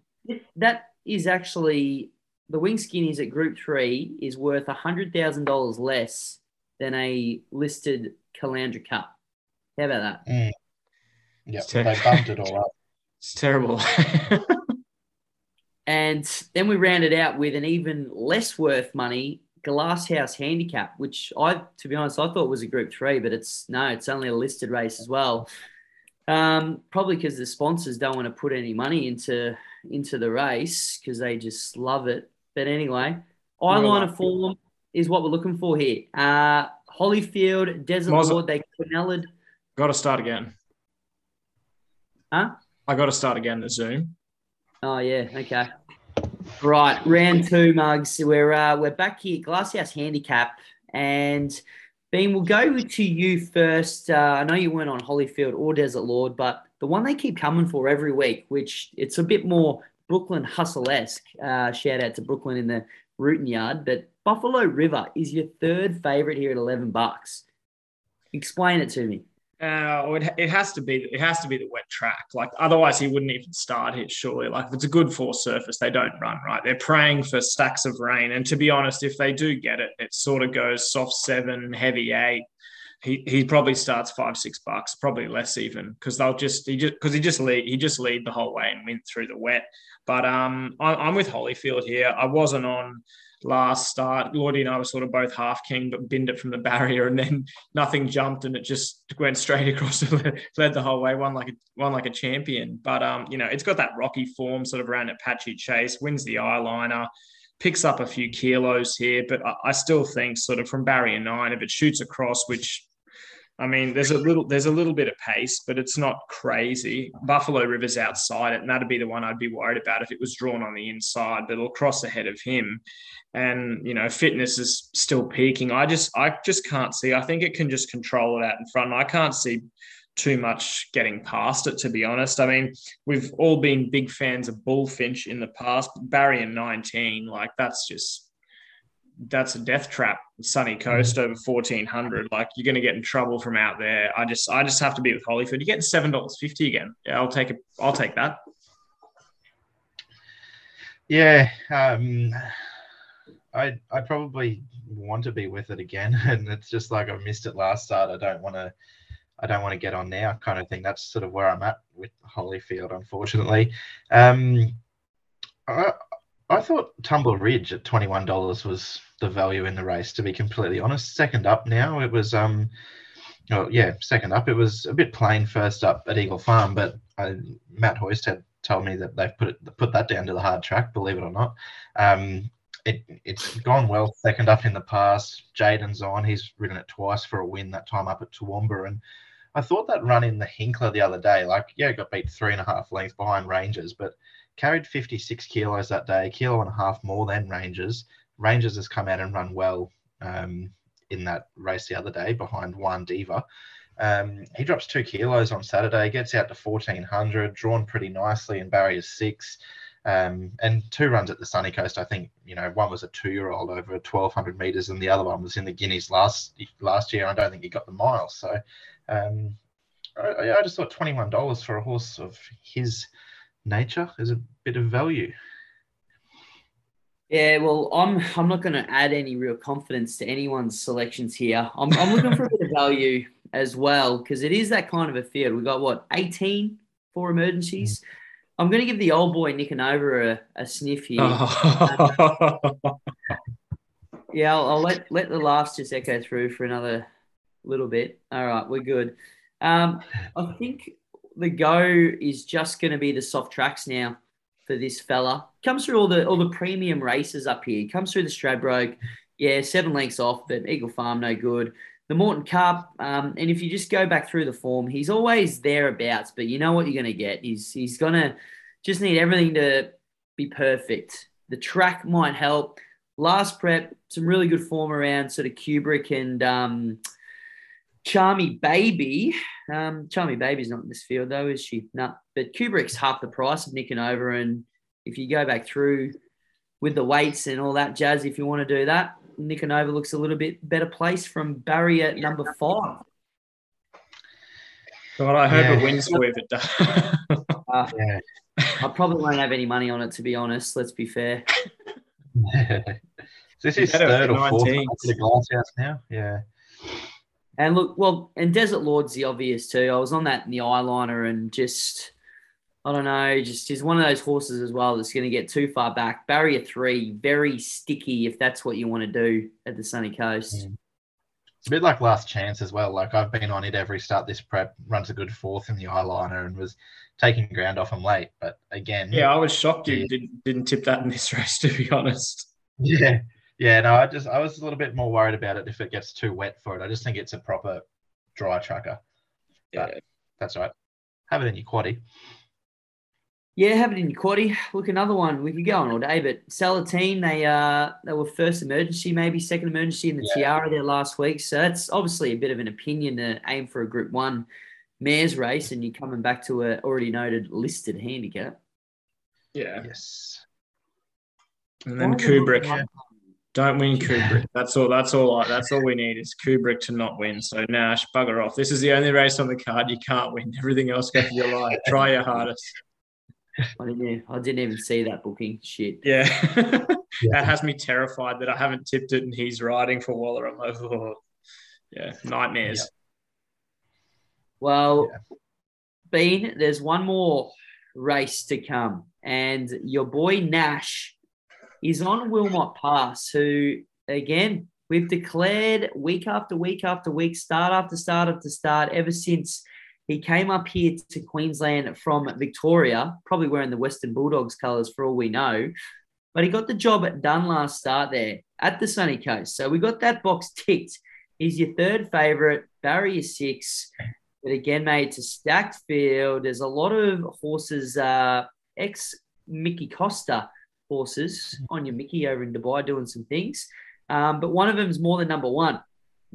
that is actually the wing skinnies at Group Three is worth hundred thousand dollars less than a listed Caloundra Cup. How about that? Mm. Yeah, ter- they bumped it all up. It's terrible. And then we rounded out with an even less worth money Glasshouse Handicap, which I, to be honest, I thought was a Group Three, but it's no, it's only a listed race as well. Um, probably because the sponsors don't want to put any money into into the race because they just love it. But anyway, eyeliner form is what we're looking for here. Uh, Holyfield, Desert Lord, they Quinelled. got to start again. Huh? I got to start again. The Zoom. Oh yeah, okay. Right, round two, mugs. We're uh, we're back here, Glasshouse Handicap, and Bean, we'll go to you first. Uh, I know you weren't on Holyfield or Desert Lord, but the one they keep coming for every week, which it's a bit more Brooklyn hustle esque. Uh, shout out to Brooklyn in the rooting yard, but Buffalo River is your third favorite here at eleven bucks. Explain it to me. Uh, it, it has to be it has to be the wet track. Like otherwise, he wouldn't even start here. Surely, like if it's a good force surface, they don't run right. They're praying for stacks of rain. And to be honest, if they do get it, it sort of goes soft seven, heavy eight. He, he probably starts five six bucks, probably less even, because they'll just he just because he just lead he just lead the whole way and went through the wet. But um, I, I'm with Holyfield here. I wasn't on last start. Lordy and I were sort of both half king, but binned it from the barrier, and then nothing jumped, and it just went straight across and led the whole way. One like a one like a champion. But um, you know, it's got that rocky form sort of around Apache Chase. Wins the eyeliner. Picks up a few kilos here, but I still think sort of from barrier nine, if it shoots across, which I mean, there's a little there's a little bit of pace, but it's not crazy. Buffalo River's outside it, and that'd be the one I'd be worried about if it was drawn on the inside, but it'll cross ahead of him. And you know, fitness is still peaking. I just I just can't see. I think it can just control it out in front. I can't see too much getting past it, to be honest. I mean, we've all been big fans of Bullfinch in the past. Barrier 19, like that's just that's a death trap. Sunny Coast over fourteen hundred. Like you're going to get in trouble from out there. I just I just have to be with Holyfield. You're getting seven dollars fifty again. Yeah, I'll take it. I'll take that. Yeah, um, I I probably want to be with it again, and it's just like I missed it last start. I don't want to. I don't want to get on now, kind of thing. That's sort of where I'm at with Holyfield, unfortunately. Um, I, I thought Tumble Ridge at twenty one dollars was the value in the race. To be completely honest, second up now it was um, oh yeah, second up it was a bit plain first up at Eagle Farm, but I, Matt Hoysted had told me that they've put it put that down to the hard track. Believe it or not, um, it it's gone well. Second up in the past, Jaden's on. He's ridden it twice for a win. That time up at Toowoomba and. I thought that run in the Hinkler the other day, like, yeah, got beat three and a half lengths behind Rangers, but carried 56 kilos that day, a kilo and a half more than Rangers. Rangers has come out and run well um, in that race the other day behind Juan Diva. Um, he drops two kilos on Saturday, gets out to 1400, drawn pretty nicely in barrier six. Um, and two runs at the Sunny Coast. I think you know one was a two-year-old over 1200 meters, and the other one was in the Guineas last last year. I don't think he got the mile. So um, I, I just thought twenty-one dollars for a horse of his nature is a bit of value. Yeah, well, I'm I'm not going to add any real confidence to anyone's selections here. I'm, I'm looking for a bit of value as well because it is that kind of a field. We got what 18 for emergencies. I'm going to give the old boy Nick Nova a, a sniff here. Oh. Yeah, I'll, I'll let let the laughs just echo through for another little bit. All right, we're good. Um, I think the go is just going to be the soft tracks now. for this fella. Comes through all the all the premium races up here. Comes through the Stradbroke. Yeah, seven lengths off, but Eagle Farm no good. The Moreton Cup, um, and if you just go back through the form, he's always thereabouts. But you know what you're going to get. He's he's gonna just need everything to be perfect. The track might help. Last prep, some really good form around sort of Kubrick and um, Charmy Baby. Um, Charmy Baby's not in this field though, is she? No, but Kubrick's half the price of Nick and Over. And if you go back through with the weights and all that jazz, if you want to do that, Nick and Over looks a little bit better place from barrier number five. God, I hope yeah. it wins for if it does. uh, yeah. I probably won't have any money on it, to be honest. Let's be fair. this is third or fourth the glass house now. Yeah. And look, well, and Desert Lord's the obvious too. I was on that in the eyeliner and just, I don't know, just he's one of those horses as well that's going to get too far back. Barrier three, very sticky if that's what you want to do at the sunny coast. Mm. It's a bit like last chance as well. Like I've been on it every start this prep, runs a good fourth in the eyeliner and was taking ground off him late. But again, yeah, I was shocked you didn't, didn't tip that in this race, to be honest. Yeah, yeah, no, I just I was a little bit more worried about it if it gets too wet for it. I just think it's a proper dry tracker. Yeah, but that's right. Have it in your quaddy. Yeah, have it in your quaddy. Look, another one. We could go on all day, but Salatine, they uh they were first emergency, maybe second emergency in the yeah. Tiara there last week. So that's obviously a bit of an opinion to aim for a Group One mares race, and you're coming back to a already noted listed handicap. Yeah. Yes. And then Kubrick. Don't win Kubrick. That's all. That's all. That's all we need is Kubrick to not win. So Nash, bugger off. This is the only race on the card you can't win. Everything else go for your life. Try your hardest. I didn't. I didn't even see that booking. Shit. Yeah. that has me terrified that I haven't tipped it and he's riding for Waller. I'm like, oh, yeah, nightmares. Yeah. Well, yeah. Bean, there's one more race to come, and your boy Nash is on Wilmot Pass, who, again, we've declared week after week after week, start after start after start, ever since he came up here to Queensland from Victoria, probably wearing the Western Bulldogs colours for all we know. But he got the job done last start there at the sunny coast. So we got that box ticked. He's your third favourite, barrier six. But again, mate, it's a stacked field. There's a lot of horses, uh, ex Mickey Costa horses on your Mickey over in Dubai doing some things. Um, but one of them is more than number one.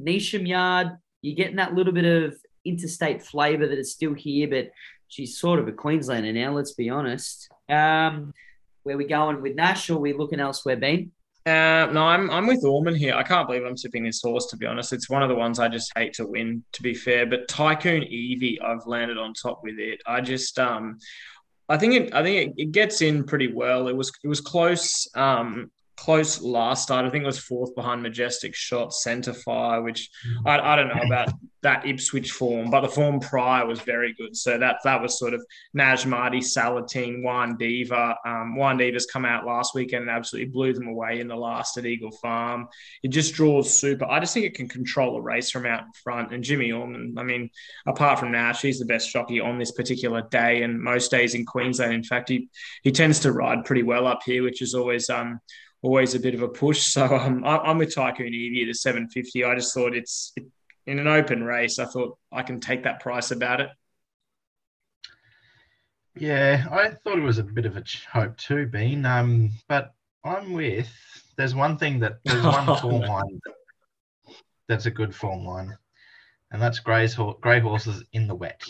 Neesham Yard, you're getting that little bit of interstate flavour that is still here, but she's sort of a Queenslander now, let's be honest. Um, where we going with Nash or we looking elsewhere, Ben? Uh, no, I'm I'm with Orman here. I can't believe I'm sipping this horse. To be honest, it's one of the ones I just hate to win. To be fair, but Tycoon Evie, I've landed on top with it. I just um, I think it I think it, it gets in pretty well. It was it was close um close last start. I think it was fourth behind Majestic Shot, Centre Fire, which I, I don't know about that Ipswich form, but the form prior was very good. So that that was sort of Najmati, Salatine, Juan Diva. Um, Juan Diva's come out last weekend and absolutely blew them away in the last at Eagle Farm. It just draws super. I just think it can control a race from out in front. And Jimmy Orman, I mean, apart from Nash, he's the best jockey on this particular day and most days in Queensland. In fact, he he tends to ride pretty well up here, which is always um always a bit of a push. So um, I, am with Tycoon Evie at 750. I just thought it's it, in an open race. I thought I can take that price about it. Yeah, I thought it was a bit of a hope too, Bean. Um, but I'm with. There's one thing that there's one form line that's a good form line, and that's Grey's Grey horses in the wet.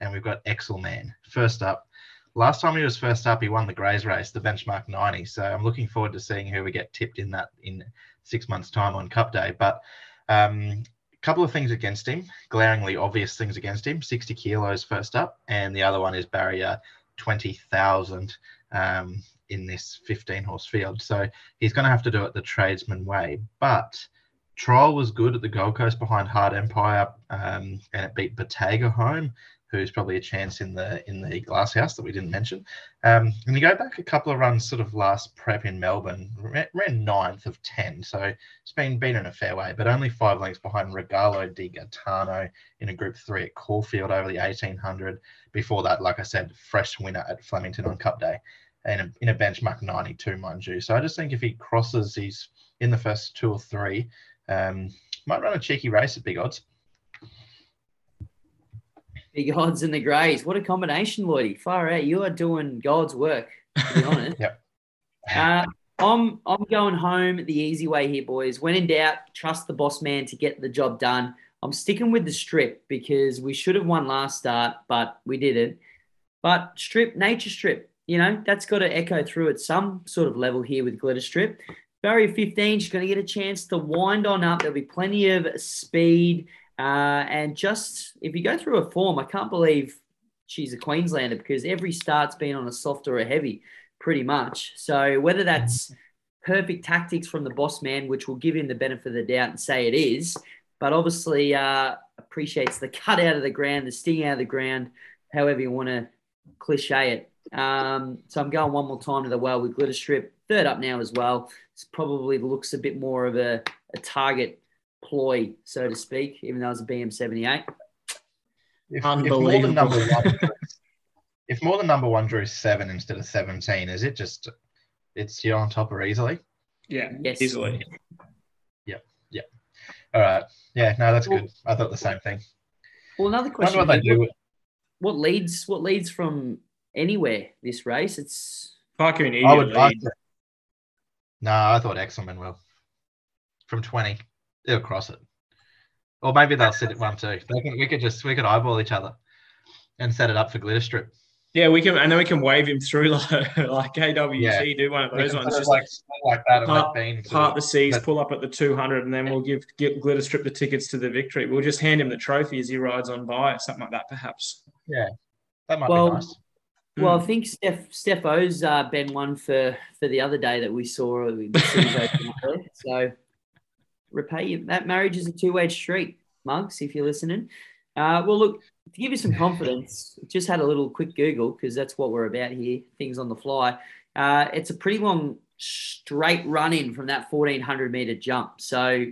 And we've got Excel Man first up. Last time he was first up, he won the Greys race, the benchmark 90. So I'm looking forward to seeing who we get tipped in that in six months' time on Cup Day. But um, a couple of things against him, glaringly obvious things against him 60 kilos first up, and the other one is barrier 20,000 um, in this 15 horse field. So he's going to have to do it the tradesman way. But Trial was good at the Gold Coast behind Hard Empire, um, and it beat Bottega home who's probably a chance in the in the glass house that we didn't mention. Um, and you go back a couple of runs, sort of last prep in Melbourne, ran ninth of ten, so it's been in a fair way, but only five lengths behind Regalo di Gaetano in a Group Three at Caulfield over the eighteen hundred. Before that, like I said, fresh winner at Flemington on Cup Day. in a, in a benchmark 92, mind you. So I just think if he crosses, he's in the first two or three, um, might run a cheeky race at big odds. Big odds in the greys. What a combination, Lloydie. Far out. You are doing God's work, to be honest. Yep. Uh, I'm I'm going home the easy way here, boys. When in doubt, trust the boss man to get the job done. I'm sticking with the strip because we should have won last start, but we didn't. But strip, nature strip, you know, that's got to echo through at some sort of level here with glitter strip. Barrier 15, she's going to get a chance to wind on up. There'll be plenty of speed. Uh, and just if you go through a form, I can't believe she's a Queenslander because every start's been on a soft or a heavy, pretty much. So whether that's perfect tactics from the boss man, which will give him the benefit of the doubt and say it is, but obviously uh, appreciates the cut out of the ground, the sting out of the ground, however you want to cliche it. Um, so I'm going one more time to the well with glitter strip. Third up now as well. It's probably looks a bit more of a, a target ploy, so to speak, even though it's a BM78. If, if more Unbelievable. than number one, if more than number one drew seven instead of 17, is it just, it's you're on top or easily? Yeah, Yes. easily. All right. Yeah, no, that's Well- good. I thought the same thing. Well, another question. what they do. with- What leads? What leads from anywhere this race? It's Fucking idiot. I would. I, lead. no, I thought Exelman will. From 20, they'll cross it. Or maybe they'll sit at one too. They can, we could just we could eyeball each other and set it up for glitter strip. Yeah, we can, and then we can wave him through like, like KWT, Yeah. do one of those ones. Just like like that part- let Bean part the seas, but- pull up at the 200, and then we'll give, give Glitter Strip the tickets to the victory. We'll just hand him the trophy as he rides on by, or something like that, perhaps. Yeah, that might Well, be nice. well. Hmm. I think Steph Steph O's uh, been one for for the other day that we saw. the series open up there. So repay you. That marriage is a two way street, Mugs. If you're listening. Uh, well, look to give you some confidence. Just had a little quick Google because that's what we're about here. Things on the fly. Uh, it's a pretty long straight run in from that 1400 meter jump. So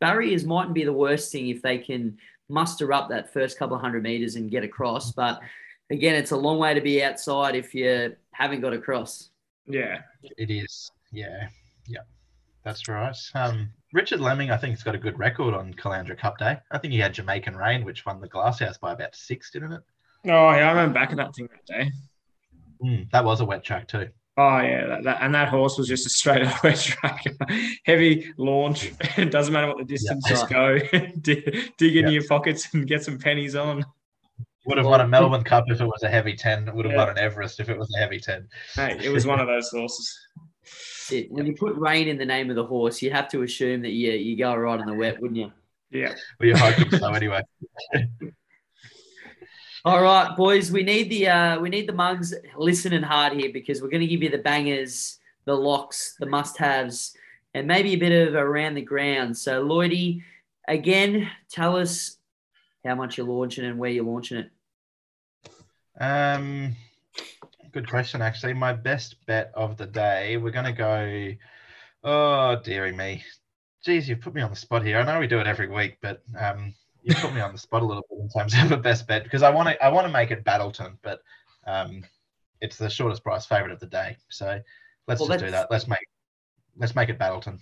barriers mightn't be the worst thing if they can muster up that first couple of hundred meters and get across. But again, it's a long way to be outside if you haven't got across. Yeah. It is. Yeah. Yeah. That's right. Um, Richard Lemming, I think, has got a good record on Caloundra Cup Day. I think he had Jamaican Rain, which won the Glasshouse by about six, didn't it? Oh, yeah, I remember back at that thing that day. Mm, that was a wet track too. Oh, yeah. That, that, and that horse was just a straight away track. Heavy launch. It doesn't matter what the distance, Yeah. just go. dig, dig into Yeah. your pockets and get some pennies on. Would have won a Melbourne Cup if it was a heavy 10. Would have Yeah. won an Everest if it was a heavy 10. Hey, it was one of those horses. That's it. When you put rain in the name of the horse, you have to assume that you, you go right in the wet, wouldn't you? Yeah. Well, you're hoping so anyway. All right, boys, we need the uh, we need the mugs listening hard here because we're going to give you the bangers, the locks, the must-haves, and maybe a bit of around the ground. So, Lloydie, again, tell us how much you're launching and where you're launching it. Um, good question, actually. My best bet of the day, we're going to go. Oh, dearie me. Geez, you've put me on the spot here. I know we do it every week, but um, you put me on the spot a little bit in terms of a best bet because I want to. I want to make it Battleton, but um, it's the shortest price favorite of the day. So let's Well, just do that. Let's make. Let's make it Battleton.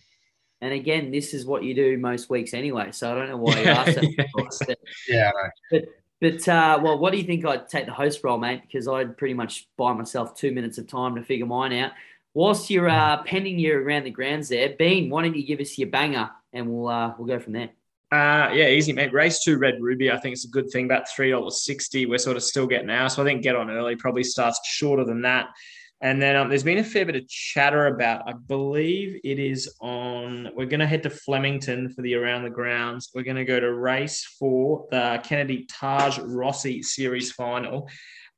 And again, this is what you do most weeks anyway. So I don't know why you asked that. Yeah, I know. But uh, well, what do you think I'd take the host role, mate? Because I'd pretty much buy myself two minutes of time to figure mine out. Whilst you're uh, pending your around the grounds there, Bean, why don't you give us your banger and we'll uh, we'll go from there. Uh, yeah, easy, mate. Race two, Red Ruby. I think it's a good thing. About three dollars sixty. We're sort of still getting out, so I think get on early. Probably starts shorter than that. And then um, there's been a fair bit of chatter about. I believe it is on. We're going to head to Flemington for the around the grounds. We're going to go to race four, the Kennedy Taj Rossi Series final.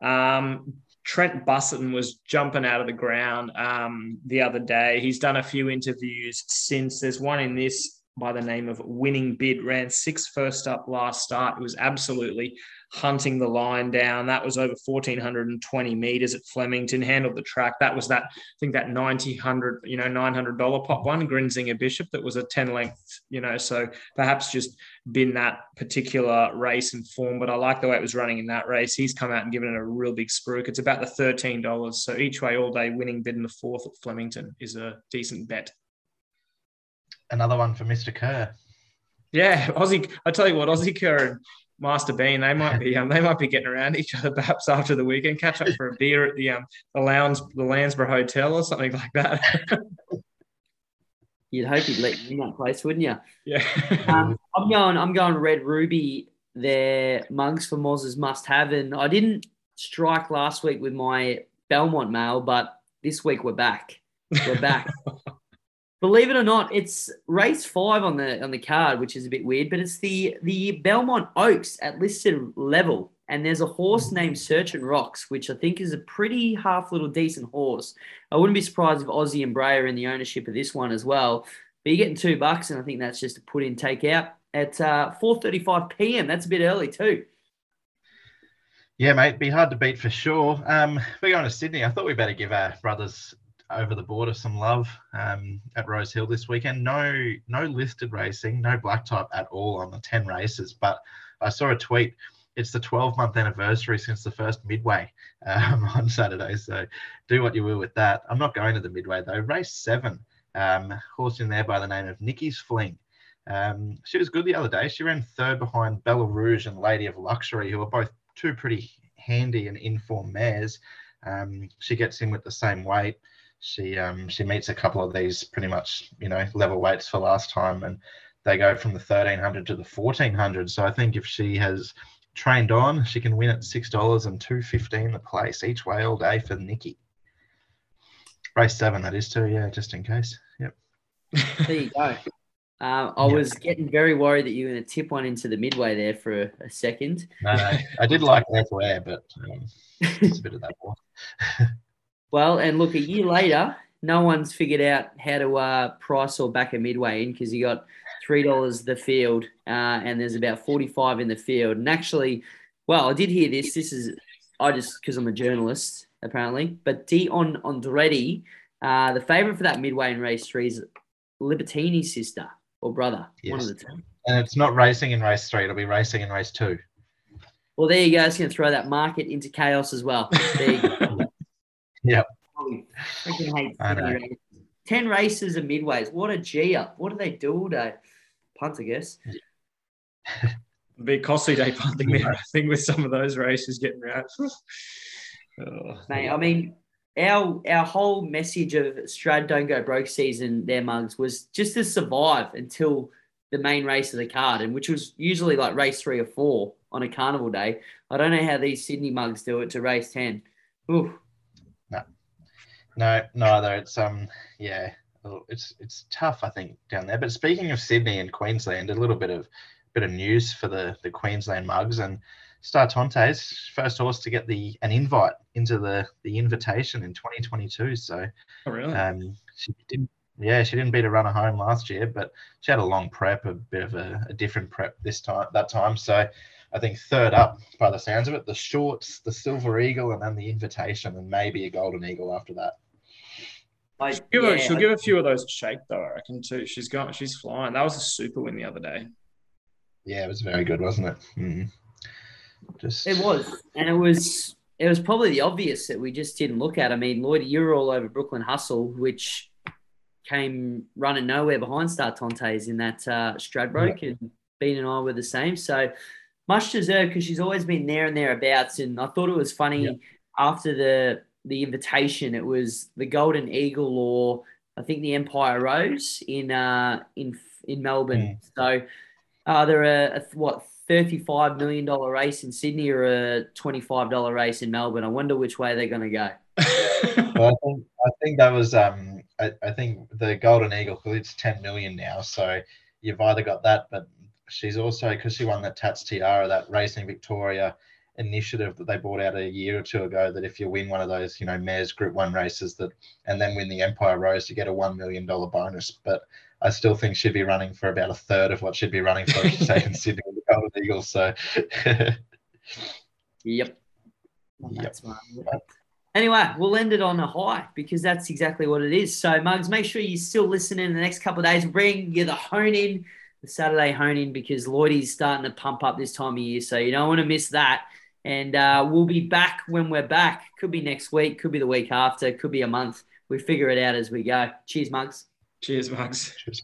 Um, Trent Busuttin was jumping out of the ground um, the other day. He's done a few interviews since. There's one in this by the name of Winning Bid. Ran six first up last start. It was absolutely hunting the line down. That was over 1,420 meters at Flemington, handled the track. That was that, I think that 90, 100, you know, $900 pop one, Grinzinger Bishop, that was a 10 length, you know, so perhaps just been that particular race and form. But I like the way it was running in that race. He's come out and given it a real big spruik. It's about the $13. So each way all day winning bid in the fourth at Flemington is a decent bet. Another one for Mr. Kheir. Yeah, Ozzie. I tell you what, Ozzie Kheir and Master Bean, they might be um, they might be getting around each other perhaps after the weekend. Catch up for a beer at the um the Lowndes the Landsborough Hotel or something like that. You'd hope he'd let you in that place, wouldn't you? yeah. Um, I'm going. I'm going Red Ruby. Their mugs for Moz's must have, and I didn't strike last week with my Belmont mail, but this week we're back. We're back. Believe it or not, it's race five on the on the card, which is a bit weird, but it's the the Belmont Oaks at listed level, and there's a horse named Search and Rocks, which I think is a pretty half little decent horse. I wouldn't be surprised if Ozzie and Bray are in the ownership of this one as well. But you're getting two bucks, and I think that's just a put in take out at uh, 4:35 p.m. That's a bit early too. Yeah, mate, be hard to beat for sure. Um, we're going to Sydney. I thought we better give our brothers over the border some love um, at Rose Hill this weekend. No, no listed racing, no black type at all on the ten races. But I saw a tweet. It's the 12 month anniversary since the first midway um, on Saturday. So do what you will with that. I'm not going to the midway though. Race seven, um, horse in there by the name of Nikki's Fling. Um, she was good the other day. She ran third behind Bella Rouge and Lady of Luxury, who are both two pretty handy and informed mares. Um, she gets in with the same weight she um, she meets a couple of these pretty much you know level weights for last time, and they go from the 1300 to the 1400. So I think if she has trained on, she can win at six dollars and two fifteen the place each way all day for Nikki. Race seven, that is too. Yeah, just in case. Yep. There you go. Um, I Yeah. was getting very worried that you were going to tip one into the midway there for a, a second. No, no, I did like that air, but um, it's a bit of that one. Well, and look, a year later, no one's figured out how to uh, price or back a midway in because you got three dollars the field, uh, and there's about forty-five in the field. And actually, well, I did hear this. This is I just because I'm a journalist apparently, but Dion Andretti, uh, the favourite for that midway in race three is Libertini's sister or brother, one Yes. of the two. And it's not racing in race three; it'll be racing in race two. Well, there you go. It's going to throw that market into chaos as well. There you go. Yep. Holy freaking hate I races. Ten races and midways. What a G up. What do they do all day? Punt, I guess. Be a costly day punting there, I think, with some of those races getting around. Oh, Mate, I mean, our our whole message of Strad don't go broke season, their mugs, was just to survive until the main race of the card, and which was usually like race three or four on a carnival day. I don't know how these Sydney mugs do it to race ten. Ooh, No, neither. It's um, yeah, it's it's tough, I think, down there. But speaking of Sydney and Queensland, a little bit of bit of news for the the Queensland mugs and Star Tontes, first horse to get the an invite into the the invitation in 2022. So oh, really? um, she didn't. Yeah, she didn't beat a runner home last year, but she had a long prep, a bit of a, a different prep this time. That time, so I think third up by the sounds of it, the shorts, the silver eagle, and then the invitation, and maybe a golden eagle after that. I, Give her- yeah, she'll I- give a few of those a shake though, I reckon too. She's got she's flying. That was a super win the other day. Yeah, it was very good, wasn't it? Mm. Just It was, and it was it was probably the obvious that we just didn't look at. I mean, Lloyd, you were all over Brooklyn Hustle, which came running nowhere behind Star Tontes in that uh, Stradbroke, and Bean and I were the same. So much deserved because she's always been there and thereabouts. And I thought it was funny Yeah. after the the invitation, it was the Golden Eagle or I think the Empire Rose in uh, in in Melbourne. So uh, they're a, a what thirty-five million dollar race in Sydney or a twenty-five dollar race in Melbourne. I wonder which way they're going to go. Well, I think I think that was um I, I think the golden eagle because it's 10 million now so you've either got that but she's also because she won that tats tiara that racing victoria initiative that they brought out a year or two ago that if you win one of those you know mares group one races that and then win the empire rose you get a one million dollar bonus but i still think she'd be running for about a third of what she'd be running for if she stayed in sydney with the golden eagle so Yep. Yep. That's right. Anyway, we'll end it on a high because that's exactly what it is. So, Mugs, make sure you still listen in the next couple of days. Bring you the hone in, the Saturday hone in, because Lloydie's starting to pump up this time of year. So, you don't want to miss that. And uh, we'll be back when we're back. Could be next week, could be the week after, could be a month. We figure it out as we go. Cheers, Mugs. Cheers, Mugs. Cheers.